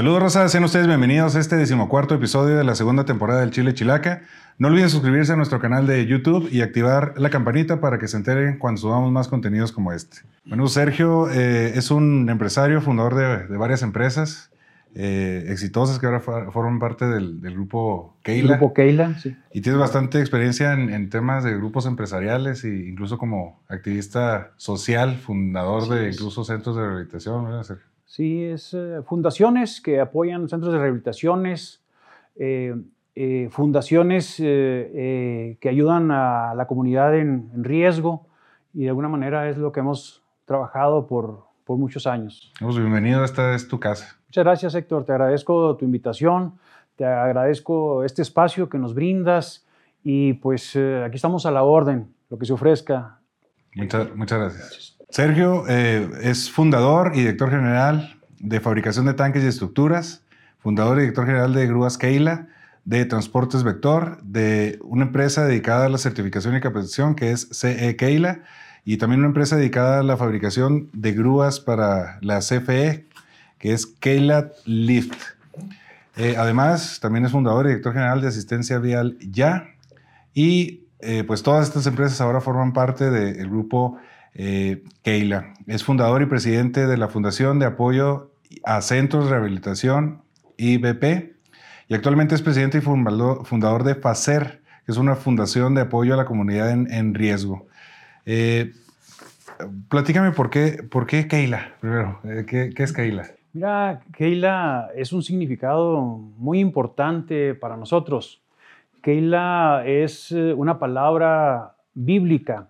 Saludos, Rosa. Sean ustedes bienvenidos a este decimocuarto episodio de la segunda temporada del Chile Chilaca. No olviden suscribirse a nuestro canal de YouTube y activar la campanita para que se enteren cuando subamos más contenidos como este. Bueno, Sergio eh, es un empresario, fundador de, varias empresas eh, exitosas que ahora forman parte del, grupo Keila. Grupo Keila, sí. Y tienes bastante experiencia en, temas de grupos empresariales e incluso como activista social, fundador de incluso centros de rehabilitación, ¿verdad, Sergio? Sí, es eh, fundaciones que apoyan centros de rehabilitaciones, eh, eh, fundaciones que ayudan a la comunidad en, riesgo y de alguna manera es lo que hemos trabajado por, por muchos años. Pues bienvenido, esta es tu casa. Muchas gracias Héctor, te agradezco tu invitación, te agradezco este espacio que nos brindas y pues aquí estamos a la orden, lo que se ofrezca. Muchas, muchas gracias. Sergio eh, es fundador y director general de fabricación de tanques y estructuras, fundador y director general de Grúas Keila, de Transportes Vector, de una empresa dedicada a la certificación y capacitación que es CE Keila, y también una empresa dedicada a la fabricación de grúas para la CFE, que es Keila Lift. Eh, además, también es fundador y director general de Asistencia Vial Ya, y eh, pues todas estas empresas ahora forman parte del grupo eh, Keila. Es fundador y presidente de la Fundación de Apoyo a Centros de Rehabilitación IBP y actualmente es presidente y fundador de FACER, que es una fundación de apoyo a la comunidad en, riesgo. Eh, platícame por qué, por qué Keila, primero, eh, ¿qué, ¿qué, es Keila? Mira, Keila es un significado muy importante para nosotros. Keila es eh, una palabra bíblica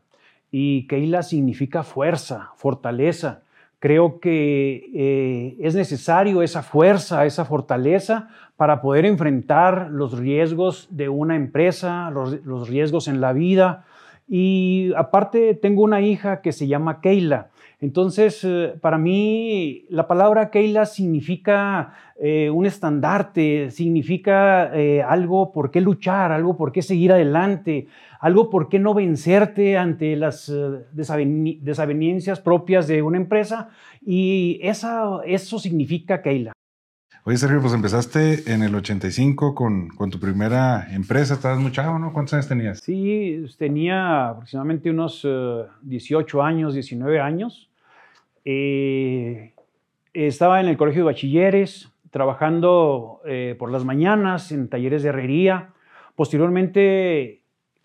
y Keila significa fuerza, fortaleza. Creo que eh, es necesario esa fuerza, esa fortaleza para poder enfrentar los riesgos de una empresa, los, riesgos en la vida. Y aparte tengo una hija que se llama Keila. Entonces, eh, para mí, la palabra Keila significa eh, un estandarte, significa algo por qué luchar, algo por qué seguir adelante, algo por qué no vencerte ante las eh, desavenencias propias de una empresa y esa, eso significa Keila. Oye, Sergio, pues empezaste en el 85 con, con tu primera empresa, estabas muy chavo, ¿no? ¿Cuántos años tenías? Sí, tenía aproximadamente unos 18 eh, años, 19 años. Eh, estaba en el colegio de bachilleres, trabajando por las mañanas en talleres de herrería. Posteriormente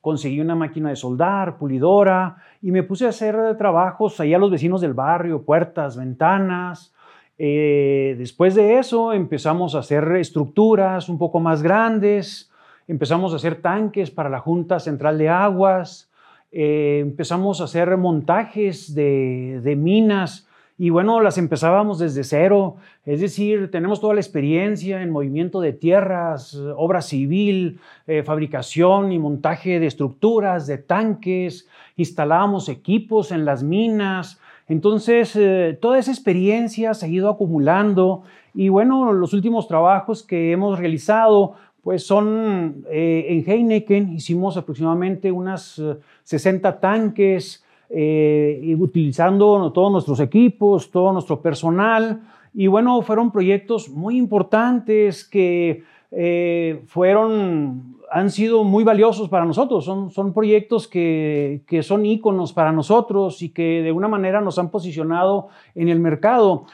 conseguí una máquina de soldar, pulidora, y me puse a hacer trabajos ahí a los vecinos del barrio, puertas, ventanas. Eh, después de eso empezamos a hacer estructuras un poco más grandes, empezamos a hacer tanques para la Junta Central de Aguas, eh, empezamos a hacer montajes de, minas y bueno, las empezábamos desde cero, es decir, tenemos toda la experiencia en movimiento de tierras, obra civil, eh, fabricación y montaje de estructuras, de tanques, instalábamos equipos en las minas. Entonces, eh, toda esa experiencia se ha ido acumulando y bueno, los últimos trabajos que hemos realizado pues son eh, en Heineken, hicimos aproximadamente unas 60 tanques, eh, utilizando todos nuestros equipos, todo nuestro personal. Y bueno, fueron proyectos muy importantes que eh, fueron, han sido muy valiosos para nosotros. Son, son proyectos que, que son íconos para nosotros y que de una manera nos han posicionado en el mercado.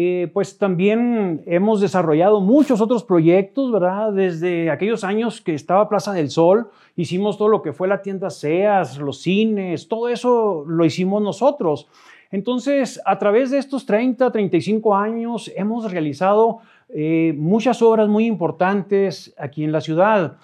Eh, pues también hemos desarrollado muchos otros proyectos, ¿verdad? Desde aquellos años que estaba Plaza del Sol, hicimos todo lo que fue la tienda SEAS, los cines, todo eso lo hicimos nosotros. Entonces, a través de estos 30, 35 años, hemos realizado eh, muchas obras muy importantes aquí en la ciudad,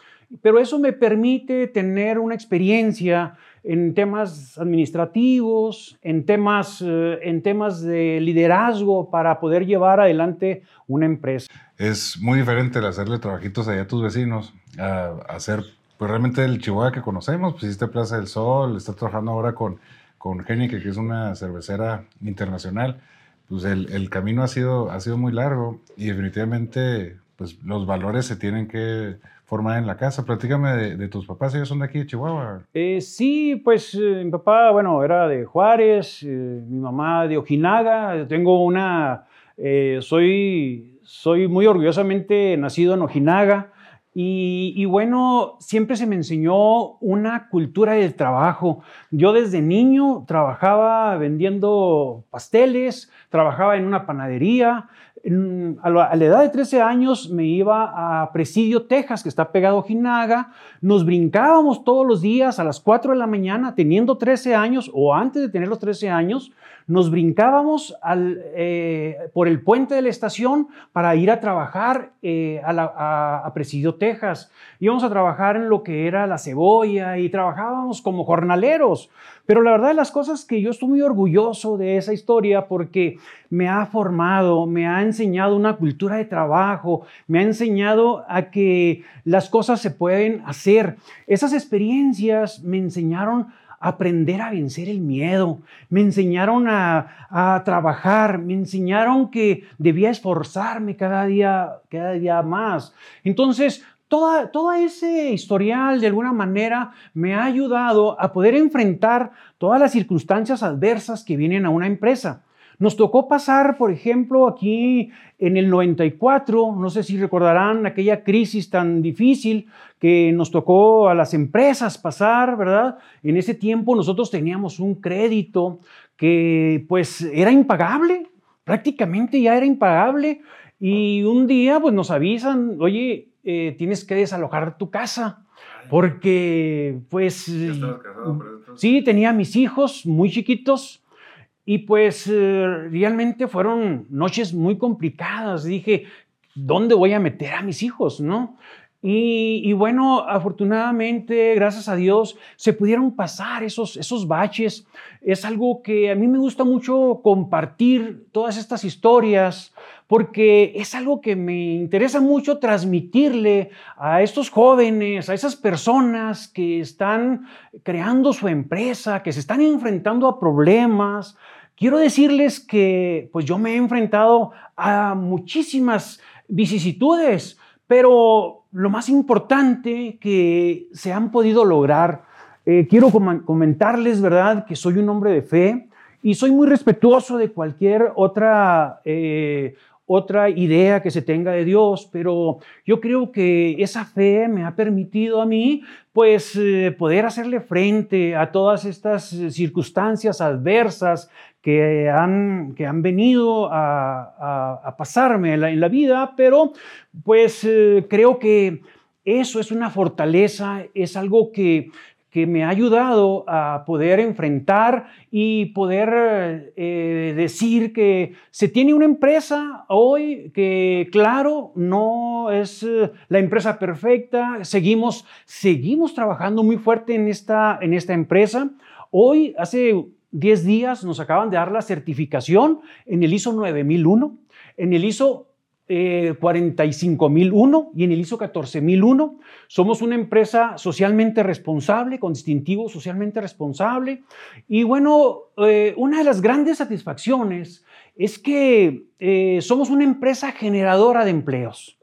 pero eso me permite tener una experiencia en temas administrativos, en temas, eh, en temas de liderazgo para poder llevar adelante una empresa. Es muy diferente el hacerle trabajitos allá a tus vecinos, a, hacer pues realmente el Chihuahua que conocemos, pues hiciste Plaza del Sol, está trabajando ahora con, con que es una cervecera internacional. Pues el, el, camino ha sido, ha sido muy largo y definitivamente pues los valores se tienen que formar en la casa. Platícame de, tus papás, ellos son de aquí de Chihuahua. Eh, sí, pues eh, mi papá, bueno, era de Juárez, eh, mi mamá de Ojinaga, tengo una, soy, soy muy orgullosamente nacido en Ojinaga. Y, bueno, siempre se me enseñó una cultura del trabajo. Yo desde niño trabajaba vendiendo pasteles, trabajaba en una panadería. A, la, edad de 13 años me iba a Presidio, Texas, que está pegado a Ojinaga. Nos brincábamos todos los días a las 4 de la mañana, teniendo 13 años o antes de tener los 13 años nos brincábamos eh, por el puente de la estación para ir a trabajar eh, a, Presidio, Texas. Íbamos a trabajar en lo que era la cebolla y trabajábamos como jornaleros. Pero la verdad de las cosas que yo estoy muy orgulloso de esa historia porque me ha formado, me ha enseñado una cultura de trabajo, me ha enseñado a que las cosas se pueden hacer. Esas experiencias me enseñaron aprender a vencer el miedo, me enseñaron a, trabajar, me enseñaron que debía esforzarme cada día, cada día más. Entonces, Toda, todo ese historial de alguna manera me ha ayudado a poder enfrentar todas las circunstancias adversas que vienen a una empresa. Nos tocó pasar, por ejemplo, aquí en el 94, no sé si recordarán aquella crisis tan difícil que nos tocó a las empresas pasar, ¿verdad? En ese tiempo nosotros teníamos un crédito que pues era impagable, prácticamente ya era impagable y un día pues nos avisan, oye, eh, tienes que desalojar tu casa. Porque, pues, sí, tenía mis hijos muy chiquitos, y pues eh, realmente fueron noches muy complicadas. Dije, ¿dónde voy a meter a mis hijos? ¿No? Y, bueno, afortunadamente, gracias a Dios, se pudieron pasar esos, esos baches. Es algo que a mí me gusta mucho compartir todas estas historias, porque es algo que me interesa mucho transmitirle a estos jóvenes, a esas personas que están creando su empresa, que se están enfrentando a problemas, Quiero decirles que pues yo me he enfrentado a muchísimas vicisitudes, pero lo más importante que se han podido lograr, eh, quiero comentarles, ¿verdad?, que soy un hombre de fe y soy muy respetuoso de cualquier otra eh, otra idea que se tenga de Dios, pero yo creo que esa fe me ha permitido a mí pues eh, poder hacerle frente a todas estas circunstancias adversas que han, que han venido a, pasarme en la, vida, pero pues eh, creo que eso es una fortaleza, es algo que que me ha ayudado a poder enfrentar y poder eh, decir que se tiene una empresa hoy que, claro, no es eh, la empresa perfecta, seguimos, seguimos trabajando muy fuerte en esta, en esta empresa. Hoy, hace 10 días, nos acaban de dar la certificación en el ISO 9001, en el ISO 45001 eh, y en el ISO 14001. Somos una empresa socialmente responsable, con distintivo socialmente responsable. Y bueno, eh, una de las grandes satisfacciones es que eh, somos una empresa generadora de empleos.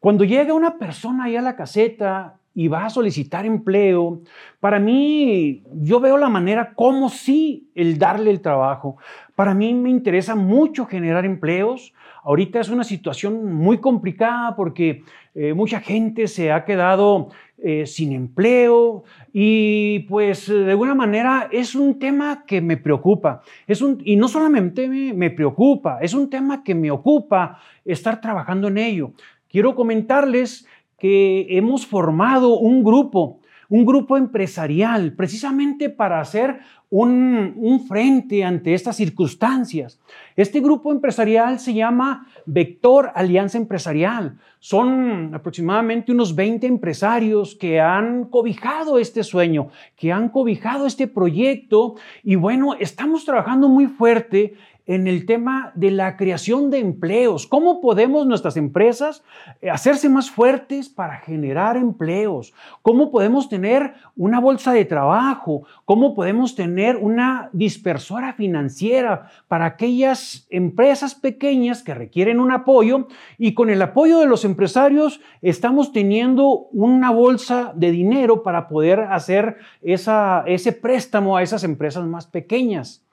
Cuando llega una persona ahí a la caseta y va a solicitar empleo, para mí yo veo la manera como sí el darle el trabajo. Para mí me interesa mucho generar empleos. Ahorita es una situación muy complicada porque eh, mucha gente se ha quedado eh, sin empleo y pues de alguna manera es un tema que me preocupa. Es un, y no solamente me, me preocupa, es un tema que me ocupa estar trabajando en ello. Quiero comentarles hemos formado un grupo un grupo empresarial, precisamente para hacer un, frente ante estas circunstancias. Este grupo empresarial se llama Vector Alianza Empresarial. Son aproximadamente unos 20 empresarios que han cobijado este sueño, que han cobijado este proyecto y bueno, estamos trabajando muy fuerte en el tema de la creación de empleos. ¿Cómo podemos nuestras empresas eh, hacerse más fuertes para generar empleos? ¿Cómo podemos tener una bolsa de trabajo? ¿Cómo podemos tener una dispersora financiera para aquellas empresas pequeñas que requieren un apoyo? Y con el apoyo de los empresarios estamos teniendo una bolsa de dinero para poder hacer ese préstamo a esas empresas más pequeñas.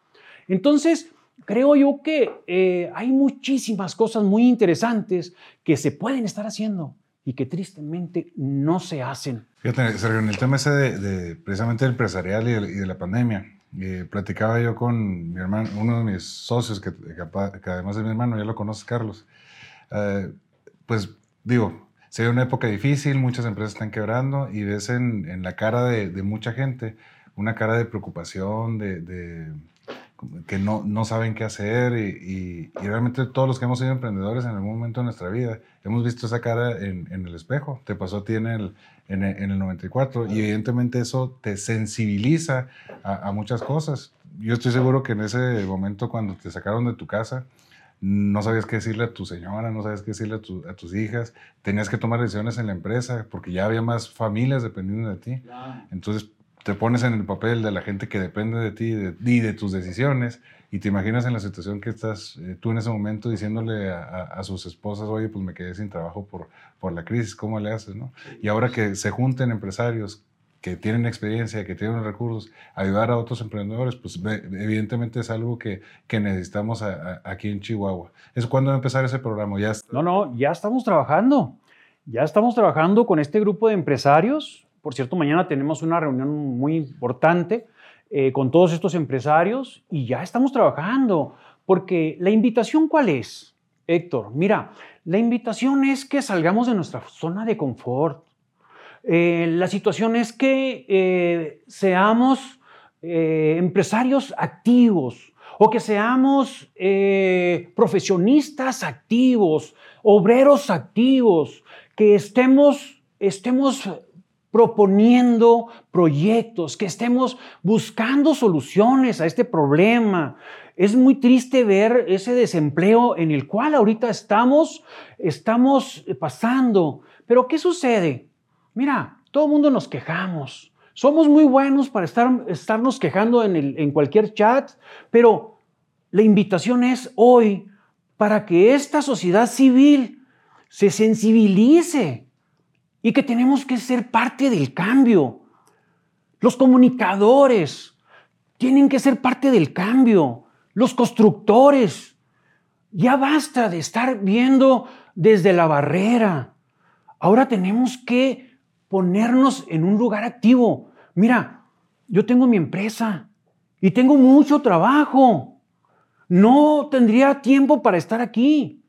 Entonces, creo yo que eh, hay muchísimas cosas muy interesantes que se pueden estar haciendo y que tristemente no se hacen. Fíjate, Sergio, en el tema ese de, precisamente empresarial y de, la pandemia, eh, platicaba yo con mi hermano, uno de mis socios, que, además de mi hermano, ya lo conoces, Carlos. Eh, pues digo, se ve una época difícil, muchas empresas están quebrando y ves en, en la cara de, de, mucha gente una cara de preocupación, de que no, no saben qué hacer y, y, realmente todos los que hemos sido emprendedores en algún momento de nuestra vida hemos visto esa cara en, en el espejo. Te pasó a ti en el, en el, en el 94 y evidentemente eso te sensibiliza a, a, muchas cosas. Yo estoy seguro que en ese momento cuando te sacaron de tu casa, no sabías qué decirle a tu señora, no sabías qué decirle a, a, tus hijas, tenías que tomar decisiones en la empresa porque ya había más familias dependiendo de ti. Entonces te pones en el papel de la gente que depende de ti y de, tus decisiones y te imaginas en la situación que estás eh, tú en ese momento diciéndole a, sus esposas, oye, pues me quedé sin trabajo por, por la crisis, ¿cómo le haces? No? Y ahora que se junten empresarios que tienen experiencia, que tienen recursos, ayudar a otros emprendedores, pues evidentemente es algo que, que necesitamos aquí en Chihuahua. ¿Es cuándo va a empezar ese programa? ¿Ya No, no, ya estamos trabajando. Ya estamos trabajando con este grupo de empresarios por cierto, mañana tenemos una reunión muy importante eh, con todos estos empresarios y ya estamos trabajando, porque la invitación cuál es, Héctor? Mira, la invitación es que salgamos de nuestra zona de confort. Eh, la situación es que eh, seamos empresarios activos o que seamos profesionistas activos, obreros activos, que estemos, estemos proponiendo proyectos, que estemos buscando soluciones a este problema. Es muy triste ver ese desempleo en el cual ahorita estamos, estamos pasando. Pero ¿qué sucede? Mira, todo el mundo nos quejamos. Somos muy buenos para estar, estarnos quejando en, el, en cualquier chat, pero la invitación es hoy para que esta sociedad civil se sensibilice y que tenemos que ser parte del cambio. Los comunicadores tienen que ser parte del cambio. Los constructores. Ya basta de estar viendo desde la barrera. Ahora tenemos que ponernos en un lugar activo. Mira, yo tengo mi empresa y tengo mucho trabajo. No tendría tiempo para estar aquí.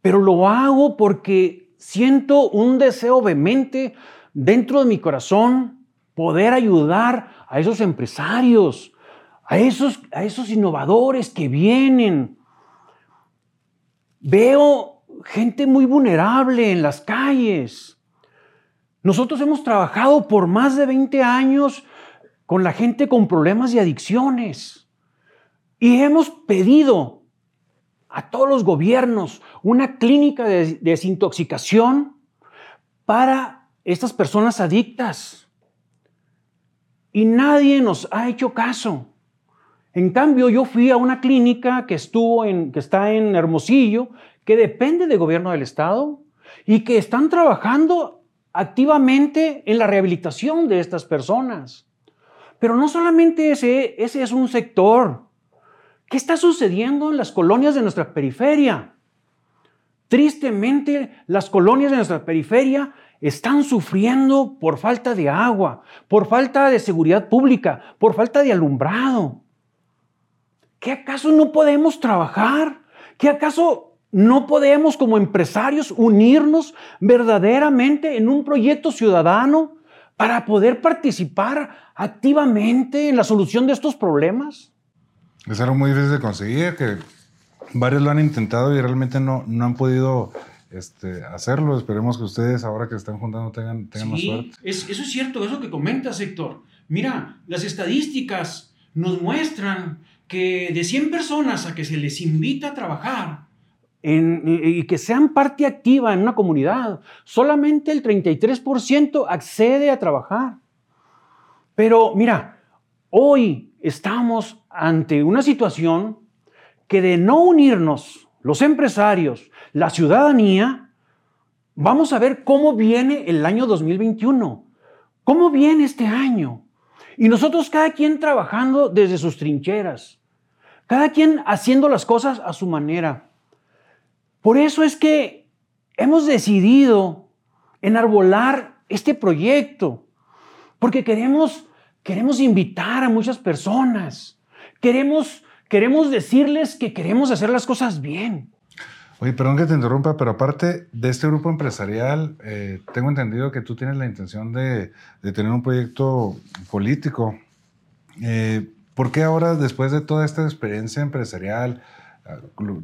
Pero lo hago porque siento un deseo vehemente dentro de mi corazón poder ayudar a esos empresarios, a esos, a esos innovadores que vienen. Veo gente muy vulnerable en las calles. Nosotros hemos trabajado por más de 20 años con la gente con problemas y adicciones y hemos pedido a todos los gobiernos una clínica de desintoxicación para estas personas adictas. Y nadie nos ha hecho caso. En cambio, yo fui a una clínica que, estuvo en, que está en Hermosillo, que depende del gobierno del estado y que están trabajando activamente en la rehabilitación de estas personas. Pero no solamente ese, ese es un sector. ¿Qué está sucediendo en las colonias de nuestra periferia? Tristemente, las colonias de nuestra periferia están sufriendo por falta de agua, por falta de seguridad pública, por falta de alumbrado. ¿Qué acaso no podemos trabajar? ¿Qué acaso no podemos como empresarios unirnos verdaderamente en un proyecto ciudadano para poder participar activamente en la solución de estos problemas? Es algo muy difícil de conseguir, que varios lo han intentado y realmente no, no han podido este, hacerlo. Esperemos que ustedes, ahora que están juntando, tengan, tengan más suerte. Es, eso es cierto, eso que comentas, Héctor. Mira, las estadísticas nos muestran que de 100 personas a que se les invita a trabajar en, y que sean parte activa en una comunidad, solamente el 33% accede a trabajar. Pero mira, hoy estamos ante una situación que de no unirnos los empresarios, la ciudadanía, vamos a ver cómo viene el año 2021, cómo viene este año. Y nosotros cada quien trabajando desde sus trincheras, cada quien haciendo las cosas a su manera. Por eso es que hemos decidido enarbolar este proyecto, porque queremos, queremos invitar a muchas personas, queremos, queremos decirles que queremos hacer las cosas bien. Oye, perdón que te interrumpa, pero aparte de este grupo empresarial, eh, tengo entendido que tú tienes la intención de, tener un proyecto político. Eh, ¿Por qué ahora, después de toda esta experiencia empresarial, ah,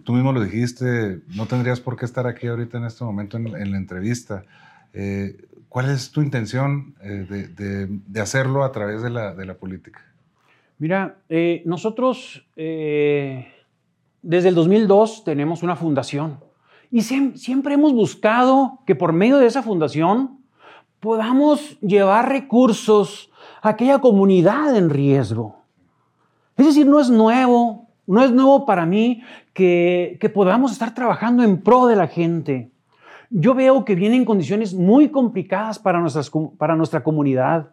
tú mismo lo dijiste, no tendrías por qué estar aquí ahorita en este momento en, la entrevista? Eh, ¿Cuál es tu intención de, hacerlo a través de la, política? Mira, nosotros desde el 2002 tenemos una fundación y siempre hemos buscado que por medio de esa fundación podamos llevar recursos a aquella comunidad en riesgo. Es decir, no es nuevo, no es nuevo para mí que, podamos estar trabajando en pro de la gente. Yo veo que vienen condiciones muy complicadas para, nuestras, para nuestra comunidad.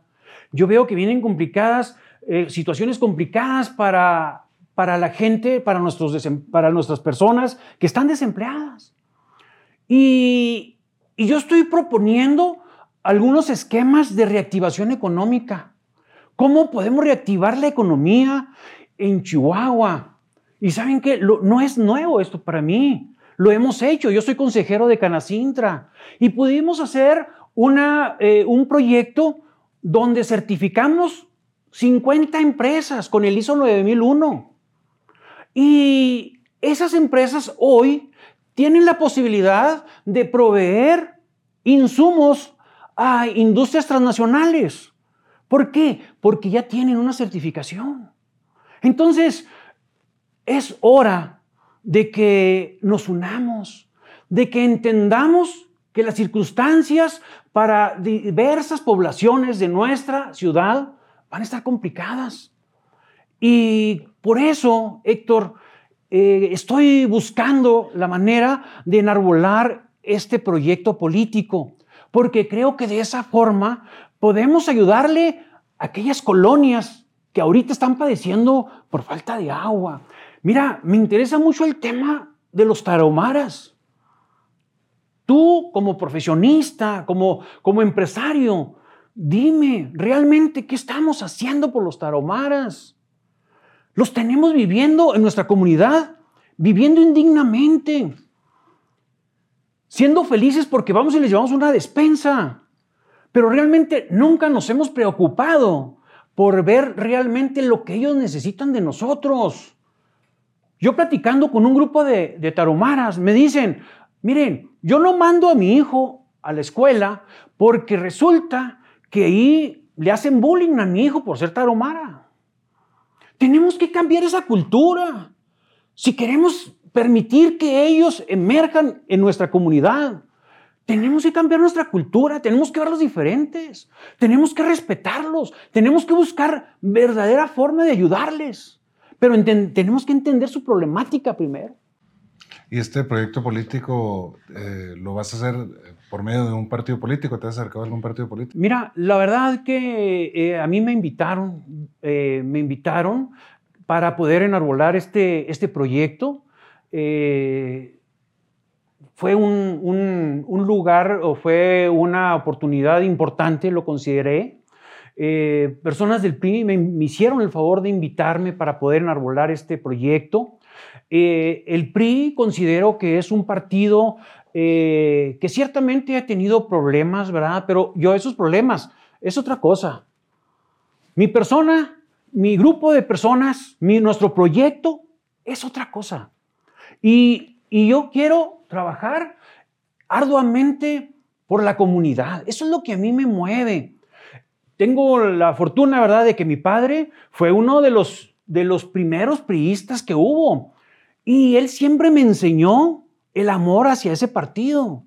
Yo veo que vienen complicadas, eh, situaciones complicadas para, para la gente, para, nuestros para nuestras personas que están desempleadas. Y, y yo estoy proponiendo algunos esquemas de reactivación económica. ¿Cómo podemos reactivar la economía en Chihuahua? Y saben que no es nuevo esto para mí. Lo hemos hecho. Yo soy consejero de Canacintra y pudimos hacer una, eh, un proyecto donde certificamos 50 empresas con el ISO 9001. Y esas empresas hoy tienen la posibilidad de proveer insumos a industrias transnacionales. ¿Por qué? Porque ya tienen una certificación. Entonces, es hora de que nos unamos, de que entendamos que las circunstancias para diversas poblaciones de nuestra ciudad van a estar complicadas. Y por eso, Héctor, eh, estoy buscando la manera de enarbolar este proyecto político, porque creo que de esa forma podemos ayudarle a aquellas colonias que ahorita están padeciendo por falta de agua. Mira, me interesa mucho el tema de los tarahumaras. Tú como profesionista, como, como empresario, dime realmente qué estamos haciendo por los tarahumaras. Los tenemos viviendo en nuestra comunidad, viviendo indignamente, siendo felices porque vamos y les llevamos una despensa. Pero realmente nunca nos hemos preocupado por ver realmente lo que ellos necesitan de nosotros. Yo platicando con un grupo de, de taromaras, me dicen, miren, yo no mando a mi hijo a la escuela porque resulta que ahí le hacen bullying a mi hijo por ser taromara. Tenemos que cambiar esa cultura. Si queremos permitir que ellos emerjan en nuestra comunidad, tenemos que cambiar nuestra cultura, tenemos que verlos diferentes, tenemos que respetarlos, tenemos que buscar verdadera forma de ayudarles, pero tenemos que entender su problemática primero. ¿Y este proyecto político eh, lo vas a hacer eh, por medio de un partido político? ¿Te has acercado a algún partido político? Mira, la verdad que eh, a mí me invitaron, me invitaron para poder enarbolar este, este proyecto. fue un, un, lugar o fue una oportunidad importante, lo consideré. Personas del PRI me, hicieron el favor de invitarme para poder enarbolar este proyecto. Eh, el PRI considero que es un partido eh, que ciertamente ha tenido problemas, ¿verdad? Pero yo esos problemas es otra cosa. Mi persona, mi grupo de personas, mi, nuestro proyecto es otra cosa. Y yo quiero trabajar arduamente por la comunidad. Eso es lo que a mí me mueve. Tengo la fortuna, ¿verdad?, de que mi padre fue uno de los, de los primeros priistas que hubo. Y él siempre me enseñó el amor hacia ese partido.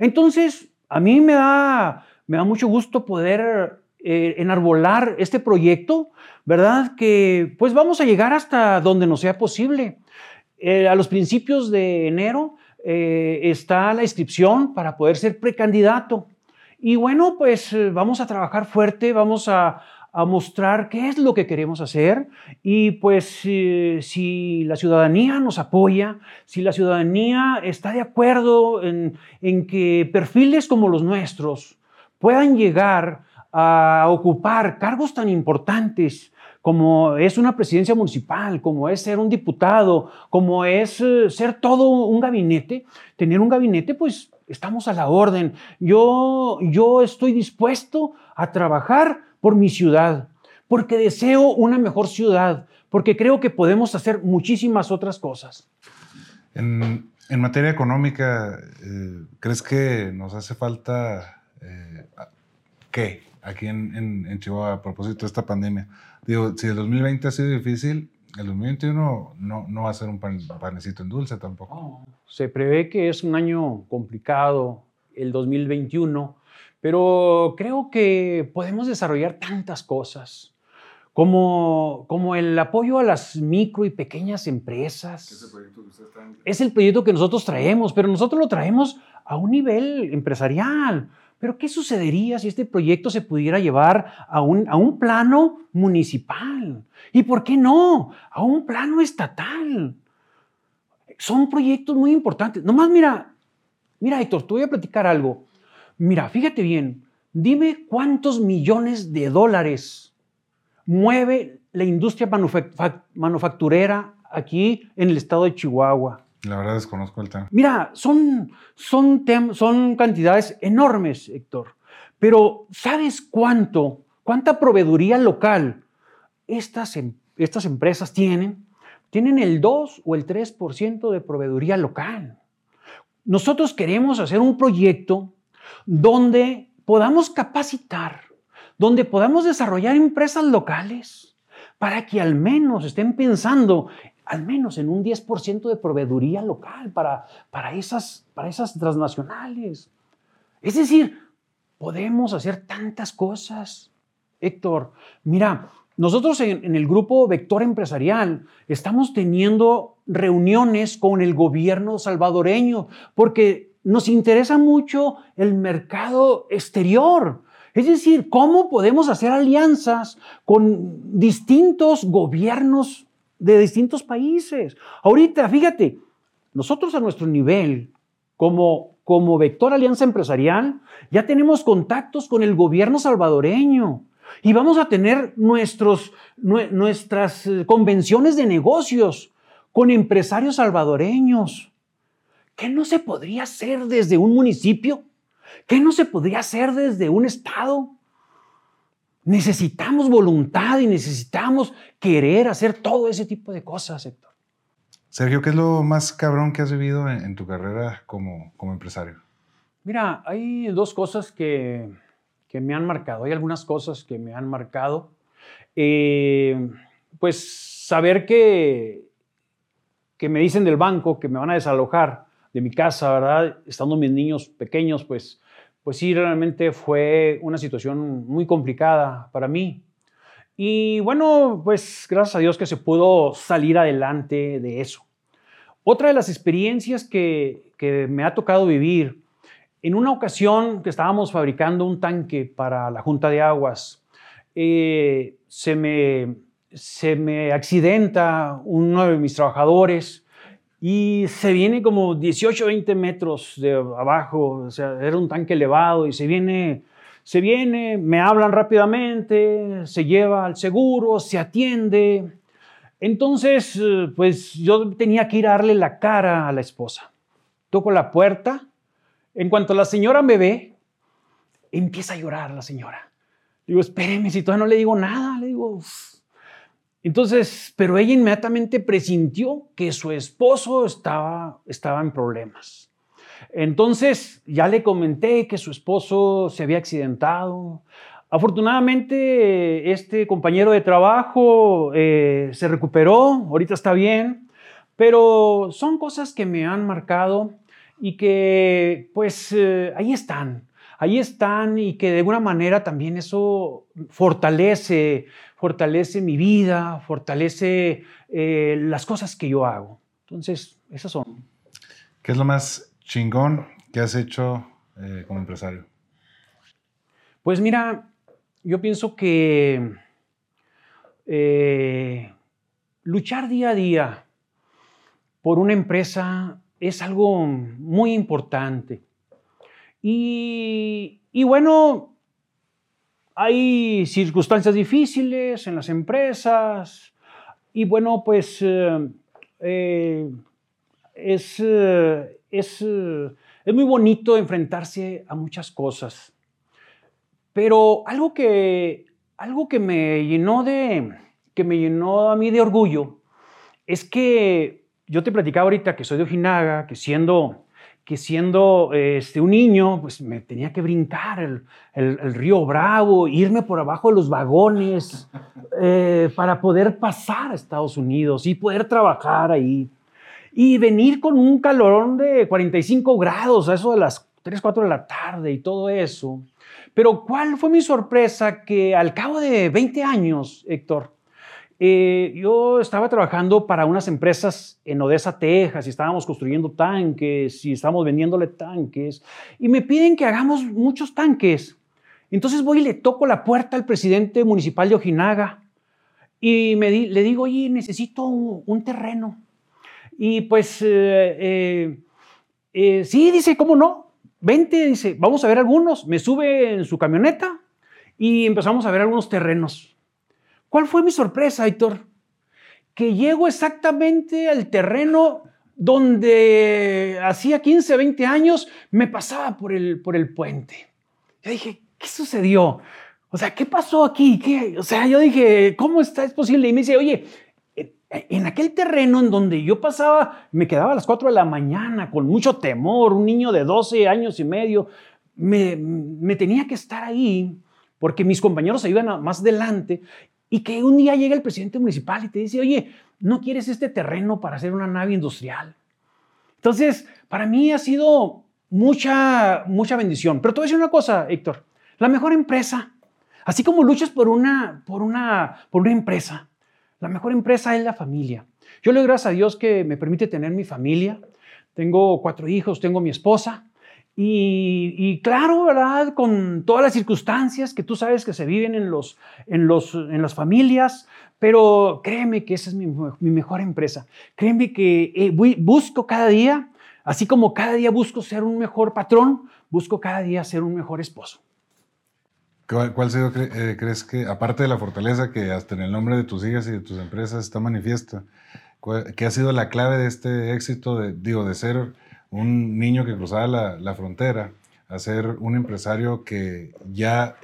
Entonces, a mí me da, me da mucho gusto poder eh, enarbolar este proyecto, ¿verdad? Que pues vamos a llegar hasta donde nos sea posible. Eh, a los principios de enero eh, está la inscripción para poder ser precandidato. Y bueno, pues vamos a trabajar fuerte, vamos a, a mostrar qué es lo que queremos hacer y pues eh, si la ciudadanía nos apoya, si la ciudadanía está de acuerdo en, en que perfiles como los nuestros puedan llegar a ocupar cargos tan importantes como es una presidencia municipal, como es ser un diputado, como es eh, ser todo un gabinete, tener un gabinete, pues estamos a la orden. Yo, yo estoy dispuesto a trabajar por mi ciudad, porque deseo una mejor ciudad, porque creo que podemos hacer muchísimas otras cosas. En, materia económica, eh, ¿crees que nos hace falta eh, qué aquí en, en Chihuahua a propósito de esta pandemia? Digo, si el 2020 ha sido difícil, el 2021 no, no va a ser un panecito en dulce tampoco. Se prevé que es un año complicado el 2021, pero creo que podemos desarrollar tantas cosas. Como, como el apoyo a las micro y pequeñas empresas. Es el proyecto que nosotros traemos, pero nosotros lo traemos a un nivel empresarial. Pero ¿qué sucedería si este proyecto se pudiera llevar a un, a un plano municipal? ¿Y por qué no? A un plano estatal. Son proyectos muy importantes. Nomás mira, mira Héctor, te voy a platicar algo. Mira, fíjate bien, dime cuántos millones de dólares mueve la industria manufacturera aquí en el estado de Chihuahua. La verdad desconozco el tema. Mira, son, son, son cantidades enormes, Héctor. Pero ¿sabes cuánto, cuánta proveeduría local estas, em, estas empresas tienen? Tienen el 2 o el 3% de proveeduría local. Nosotros queremos hacer un proyecto donde podamos capacitar, donde podamos desarrollar empresas locales para que al menos estén pensando al menos en un 10% de proveeduría local para, para, esas, para esas transnacionales. Es decir, podemos hacer tantas cosas. Héctor, mira, nosotros en, en, el grupo Vector Empresarial estamos teniendo reuniones con el gobierno salvadoreño porque nos interesa mucho el mercado exterior. Es decir, cómo podemos hacer alianzas con distintos gobiernos de distintos países. Ahorita, fíjate, nosotros a nuestro nivel, como, como Vector Alianza Empresarial, ya tenemos contactos con el gobierno salvadoreño y vamos a tener nuestros, nuestras eh, convenciones de negocios con empresarios salvadoreños. ¿Qué no se podría hacer desde un municipio? ¿Qué no se podría hacer desde un estado? Necesitamos voluntad y necesitamos querer hacer todo ese tipo de cosas, Héctor. Sergio, ¿qué es lo más cabrón que has vivido en, tu carrera como, como, empresario? Mira, hay dos cosas que, que, me han marcado. Hay algunas cosas que me han marcado. Eh, pues saber que, que me dicen del banco que me van a desalojar de mi casa, ¿verdad? Estando mis niños pequeños, pues pues sí, realmente fue una situación muy complicada para mí. Y bueno, pues gracias a Dios que se pudo salir adelante de eso. Otra de las experiencias que, me ha tocado vivir, en una ocasión que estábamos fabricando un tanque para la Junta de Aguas, eh, se, me, se me accidenta uno de mis trabajadores y se viene como 18, 20 metros de abajo, o sea, era un tanque elevado y se viene, se viene, me hablan rápidamente, se lleva al seguro, se atiende. Entonces, pues yo tenía que ir a darle la cara a la esposa. Toco la puerta, en cuanto la señora me ve, empieza a llorar la señora. Digo, espéreme, si todavía no le digo nada, le digo, entonces, pero ella inmediatamente presintió que su esposo estaba, estaba en problemas. Entonces, ya le comenté que su esposo se había accidentado. Afortunadamente, este compañero de trabajo eh, se recuperó, ahorita está bien, pero son cosas que me han marcado y que pues eh, ahí están, ahí están y que de alguna manera también eso fortalece, fortalece mi vida, fortalece eh, las cosas que yo hago. Entonces, esas son. ¿Qué es lo más chingón que has hecho eh, como empresario? Pues mira, yo pienso que eh, luchar día a día por una empresa es algo muy importante. Y, bueno, hay circunstancias difíciles en las empresas y bueno, pues eh, eh, es, es, es muy bonito enfrentarse a muchas cosas. Pero algo que, algo que me llenó de, que me llenó a mí de orgullo es que yo te platicaba ahorita que soy de Ojinaga, que siendo, que siendo este, un niño, pues me tenía que brincar el, el, río Bravo, irme por abajo de los vagones eh, para poder pasar a Estados Unidos y poder trabajar ahí. Y venir con un calorón de 45 grados, a eso de las 3, 4 de la tarde y todo eso. Pero ¿cuál fue mi sorpresa? Que al cabo de 20 años, Héctor, eh, yo estaba trabajando para unas empresas en Odessa, Texas, y estábamos construyendo tanques y estábamos vendiéndole tanques, y me piden que hagamos muchos tanques. Entonces voy y le toco la puerta al presidente municipal de Ojinaga y le digo, oye, necesito un, terreno. Y pues, eh, eh, sí, dice, ¿cómo no? vente, dice, vamos a ver algunos. Me sube en su camioneta y empezamos a ver algunos terrenos. ¿Cuál fue mi sorpresa, Héctor? Que llego exactamente al terreno donde hacía 15, 20 años me pasaba por el, por el puente. Yo dije, ¿qué sucedió? O sea, ¿qué pasó aquí? ¿Qué? O sea, yo dije, ¿cómo está? es posible? Y me dice, oye, en aquel terreno en donde yo pasaba, me quedaba a las 4 de la mañana con mucho temor, un niño de 12 años y medio, me, tenía que estar ahí porque mis compañeros se iban más adelante y que un día llega el presidente municipal y te dice, oye, ¿no quieres este terreno para hacer una nave industrial? Entonces, para mí ha sido mucha, mucha bendición. Pero te voy a decir una cosa, Héctor, la mejor empresa, así como luchas por una, por una, por una empresa, la mejor empresa es la familia. Yo le doy gracias a Dios que me permite tener mi familia. Tengo cuatro hijos, tengo mi esposa. Y, claro, ¿verdad? Con todas las circunstancias que tú sabes que se viven en, los, en, los, en las familias, pero créeme que esa es mi, mejor empresa. Créeme que eh, busco cada día, así como cada día busco ser un mejor patrón, busco cada día ser un mejor esposo. ¿Cuál, sido, eh, crees que, aparte de la fortaleza que hasta en el nombre de tus hijas y de tus empresas está manifiesta, qué ha sido la clave de este éxito, de, digo, de ser un niño que cruzaba la, la frontera a ser un empresario que ya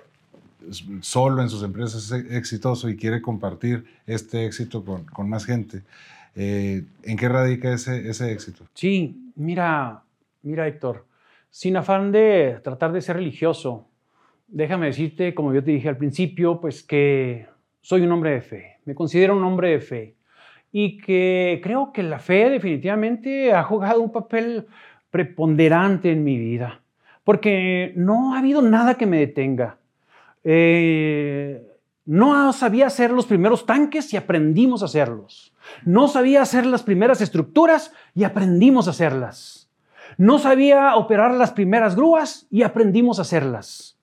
solo en sus empresas es exitoso y quiere compartir este éxito con, con más gente? Eh, ¿En qué radica ese, ese éxito? Sí, mira, mira Héctor, sin afán de tratar de ser religioso, déjame decirte, como yo te dije al principio, pues que soy un hombre de fe, me considero un hombre de fe y que creo que la fe definitivamente ha jugado un papel preponderante en mi vida, porque no ha habido nada que me detenga. Eh, no sabía hacer los primeros tanques y aprendimos a hacerlos. No sabía hacer las primeras estructuras y aprendimos a hacerlas. No sabía operar las primeras grúas y aprendimos a hacerlas.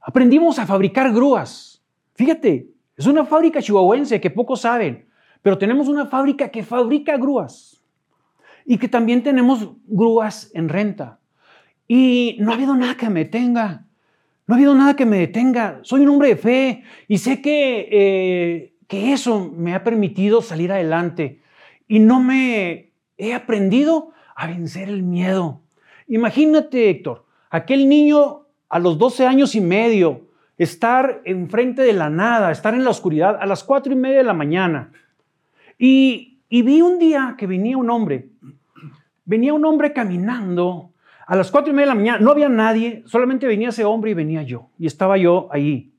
Aprendimos a fabricar grúas. Fíjate, es una fábrica chihuahuense que pocos saben, pero tenemos una fábrica que fabrica grúas y que también tenemos grúas en renta. Y no ha habido nada que me detenga. No ha habido nada que me detenga. Soy un hombre de fe y sé que, eh, que eso me ha permitido salir adelante. Y no me he aprendido a vencer el miedo. Imagínate, Héctor, aquel niño a los 12 años y medio, estar enfrente de la nada, estar en la oscuridad a las 4 y media de la mañana. Y, vi un día que venía un hombre, venía un hombre caminando a las 4 y media de la mañana, no había nadie, solamente venía ese hombre y venía yo, y estaba yo ahí.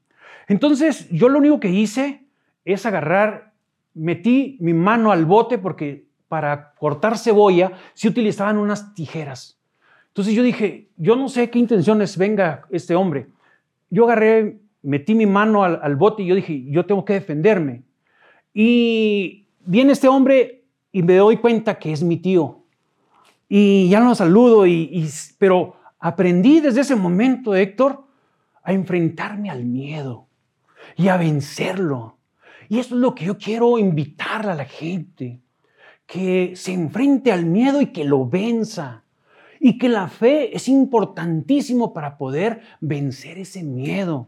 Entonces yo lo único que hice es agarrar, metí mi mano al bote porque para cortar cebolla se utilizaban unas tijeras. Entonces yo dije, yo no sé qué intenciones venga este hombre. Yo agarré, metí mi mano al, bote y yo dije, yo tengo que defenderme. Y viene este hombre y me doy cuenta que es mi tío. Y ya lo saludo, y, pero aprendí desde ese momento, Héctor, a enfrentarme al miedo. y a vencerlo. Y eso es lo que yo quiero invitar a la gente, que se enfrente al miedo y que lo venza. Y que la fe es importantísimo para poder vencer ese miedo.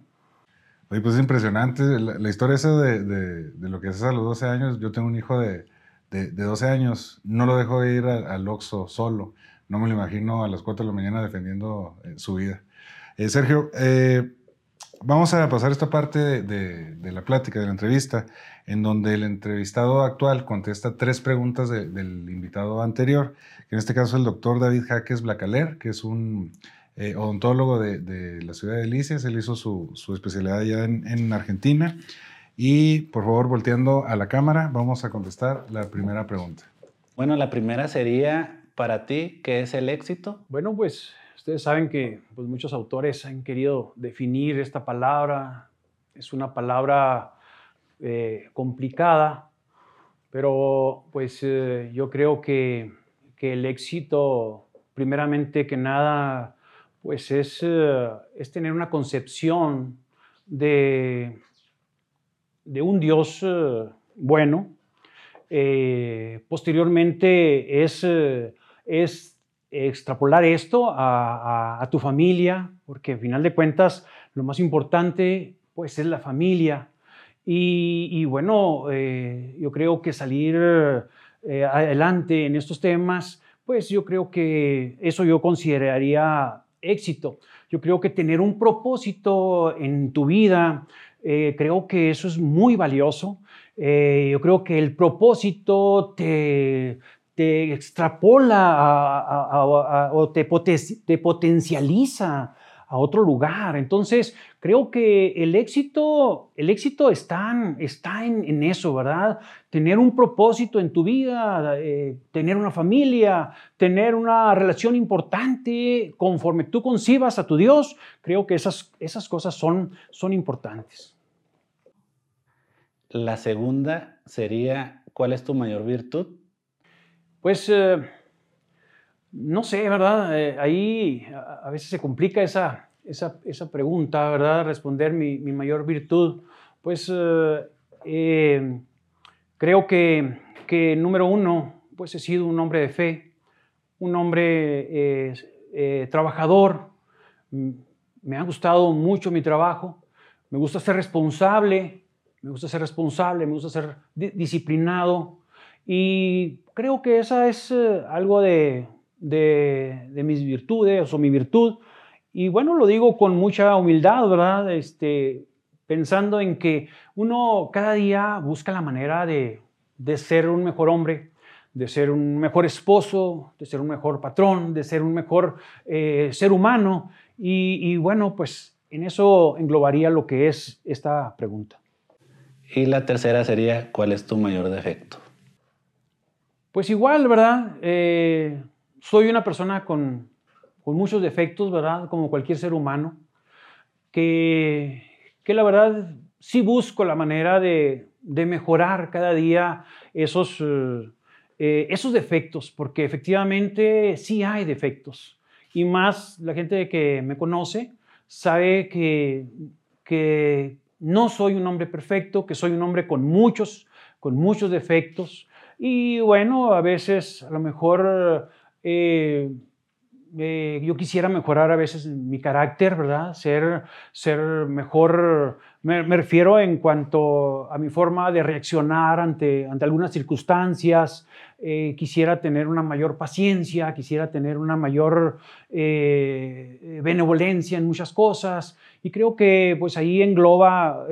Oye, pues es impresionante la, historia esa de, lo que haces a los 12 años. Yo tengo un hijo de, 12 años, no lo dejo de ir al Oxxo solo. No me lo imagino a las 4 de la mañana defendiendo eh, su vida. Eh, Sergio, eh, vamos a pasar esta parte de, la plática, de la entrevista, en donde el entrevistado actual contesta tres preguntas del invitado anterior, que en este caso es el doctor David Jaques Blacaler, que es un eh, odontólogo de, la ciudad de Delicias. Él hizo su, especialidad ya en, Argentina. Y por favor, volteando a la cámara, vamos a contestar la primera pregunta. Bueno, la primera sería, para ti, ¿qué es el éxito? Bueno, pues ustedes saben que pues, muchos autores han querido definir esta palabra. Es una palabra eh, complicada, pero pues eh, yo creo que, que el éxito, primeramente que nada, pues es, eh, es tener una concepción de, de un Dios eh, bueno. Eh, posteriormente es, es extrapolar esto a, tu familia, porque al final de cuentas lo más importante pues es la familia. Y, bueno, yo creo que salir adelante en estos temas, pues yo creo que eso yo consideraría éxito. Yo creo que tener un propósito en tu vida, eh, creo que eso es muy valioso. Eh, yo creo que el propósito te, te extrapola o te, te potencializa a otro lugar. Entonces, creo que el éxito, el éxito está, está en, eso, ¿verdad? Tener un propósito en tu vida, eh, tener una familia, tener una relación importante conforme tú concibas a tu Dios, creo que esas, esas cosas son, son importantes. La segunda sería, ¿cuál es tu mayor virtud? Pues... Eh, no sé, ¿verdad? Eh, ahí a, veces se complica esa, esa, pregunta, ¿verdad? Responder mi, mayor virtud. Pues eh, eh, creo que, que, número uno, pues he sido un hombre de fe, un hombre trabajador. Me ha gustado mucho mi trabajo. Me gusta ser responsable, me gusta ser responsable, me gusta ser disciplinado. Y creo que esa es algo de, de, mis virtudes o mi virtud. Y bueno, lo digo con mucha humildad, ¿verdad? Este, pensando en que uno cada día busca la manera de, ser un mejor hombre, de ser un mejor esposo, de ser un mejor patrón, de ser un mejor eh, ser humano. Y, bueno, pues en eso englobaría lo que es esta pregunta. Y la tercera sería, ¿cuál es tu mayor defecto? Pues igual, ¿verdad? Eh, soy una persona con, muchos defectos, ¿verdad? Como cualquier ser humano, que, que la verdad sí busco la manera de, mejorar cada día esos, eh, eh, esos defectos, porque efectivamente sí hay defectos. Y más la gente que me conoce sabe que, que no soy un hombre perfecto, que soy un hombre con muchos, con muchos defectos. Y bueno, a veces a lo mejor eh, eh, yo quisiera mejorar a veces mi carácter, ¿verdad? Ser, ser mejor, me, refiero en cuanto a mi forma de reaccionar ante, ante algunas circunstancias. Eh, quisiera tener una mayor paciencia, quisiera tener una mayor benevolencia en muchas cosas. Y creo que pues ahí engloba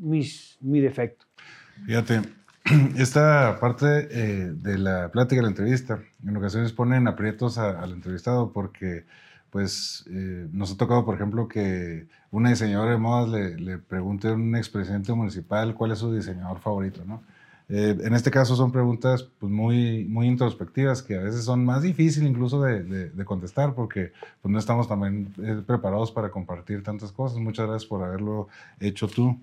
mis, mi defecto. Fíjate, esta parte eh, de la plática, de la entrevista, en ocasiones ponen aprietos al entrevistado porque pues eh, nos ha tocado, por ejemplo, que una diseñadora de modas le, le pregunte a un expresidente municipal cuál es su diseñador favorito, ¿no? Eh, en este caso son preguntas pues, muy, muy introspectivas que a veces son más difíciles incluso de, de, contestar porque pues, no estamos también eh, preparados para compartir tantas cosas. Muchas gracias por haberlo hecho tú.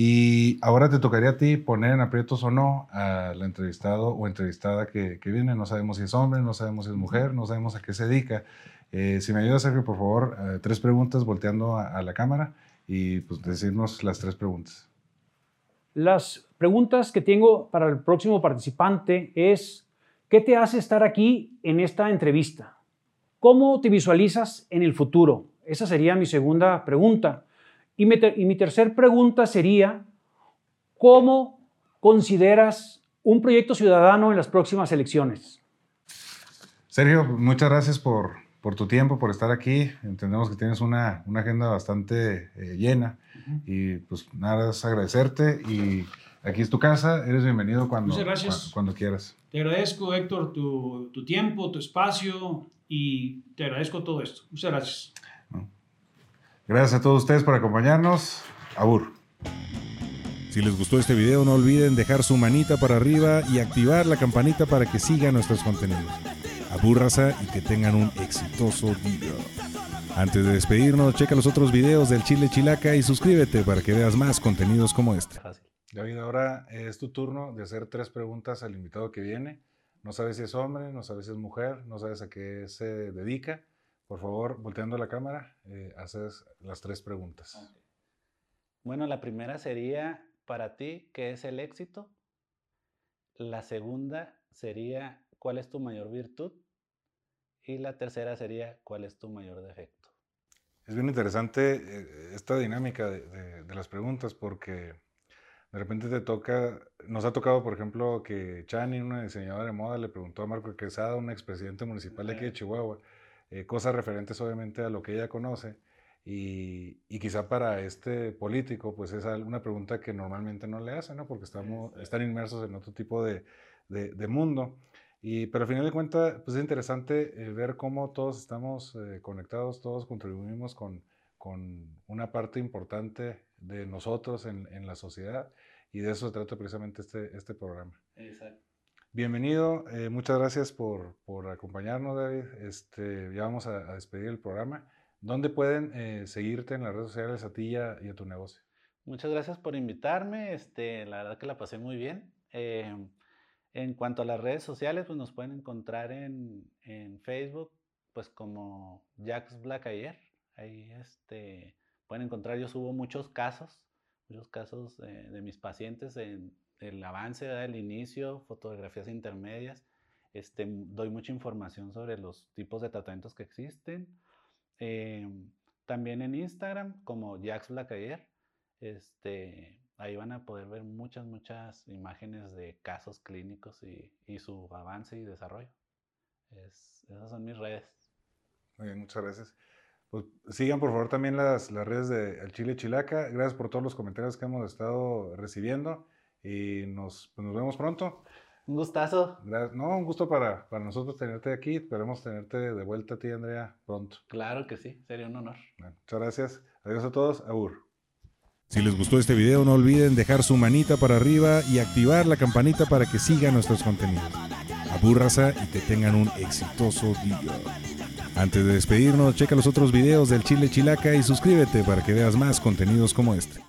Y ahora te tocaría a ti poner en aprietos o no al entrevistado o entrevistada que, que, viene. No sabemos si es hombre, no sabemos si es mujer, no sabemos a qué se dedica. Eh, si me ayudas, Sergio, por favor, tres preguntas volteando a, a la cámara y pues decirnos las tres preguntas. Las preguntas que tengo para el próximo participante es, ¿qué te hace estar aquí en esta entrevista? ¿Cómo te visualizas en el futuro? Esa sería mi segunda pregunta. Y mi, y mi tercera pregunta sería, ¿cómo consideras un proyecto ciudadano en las próximas elecciones? Sergio, muchas gracias por, por tu tiempo, por estar aquí. Entendemos que tienes una, una agenda bastante eh, llena y pues nada, es agradecerte y aquí es tu casa, eres bienvenido cuando, Muchas gracias. cu- cuando quieras. Te agradezco, Héctor, tu, tu tiempo, tu espacio y te agradezco todo esto. Muchas gracias. Gracias a todos ustedes por acompañarnos. Abur. Si les gustó este video no olviden dejar su manita para arriba y activar la campanita para que sigan nuestros contenidos. Abúrrasa y que tengan un exitoso día. Antes de despedirnos, checa los otros videos del Chile Chilaca y suscríbete para que veas más contenidos como este. David, ahora es tu turno de hacer tres preguntas al invitado que viene. No sabes si es hombre, no sabes si es mujer, no sabes a qué se dedica. Por favor, volteando la cámara, eh, haces las tres preguntas. Bueno, la primera sería para ti, ¿qué es el éxito? La segunda sería, ¿cuál es tu mayor virtud? Y la tercera sería, ¿cuál es tu mayor defecto? Es bien interesante eh, esta dinámica de, de- de las preguntas porque de repente te toca, nos ha tocado, por ejemplo, que Chani, una diseñadora de moda, le preguntó a Marco Quesada, un expresidente municipal de aquí de Chihuahua, eh, cosas referentes obviamente a lo que ella conoce. Y, y quizá para este político, pues es una pregunta que normalmente no le hacen, ¿no? Porque estamos, están inmersos en otro tipo de, de- de mundo. Y, pero al final de cuentas, pues es interesante eh, ver cómo todos estamos eh, conectados, todos contribuimos con, con una parte importante de nosotros en, en la sociedad y de eso se trata precisamente este, este programa. Exacto. Bienvenido, eh, muchas gracias por, por acompañarnos, David. Este, ya vamos a, despedir el programa. ¿Dónde pueden eh, seguirte en las redes sociales a ti y a, tu negocio? Muchas gracias por invitarme. Este, la verdad que la pasé muy bien. Eh, en cuanto a las redes sociales, pues nos pueden encontrar en, en Facebook, pues como Jax Black ayer. Ahí este, pueden encontrar, yo subo muchos casos, muchos casos de mis pacientes en el avance, ¿verdad? el inicio, fotografías intermedias. Este, doy mucha información sobre los tipos de tratamientos que existen. Eh, también en Instagram como Jax Blacayer. Este, ahí van a poder ver muchas, muchas imágenes de casos clínicos y, y su avance y desarrollo. Es- esas son mis redes. Muy bien, muchas gracias. Pues sigan por favor también las, las redes de El Chile Chilaca. Gracias por todos los comentarios que hemos estado recibiendo y nos, pues nos vemos pronto. Un gustazo. No, un gusto para, para nosotros tenerte aquí. Esperemos tenerte de vuelta a ti, Andrea, pronto. Claro que sí, sería un honor. Bueno, muchas gracias. Adiós a todos. Abur. Si les gustó este video no olviden dejar su manita para arriba y activar la campanita para que sigan nuestros contenidos. Abúrrasa y que tengan un exitoso día. Antes de despedirnos, checa los otros videos del Chile Chilaca y suscríbete para que veas más contenidos como este.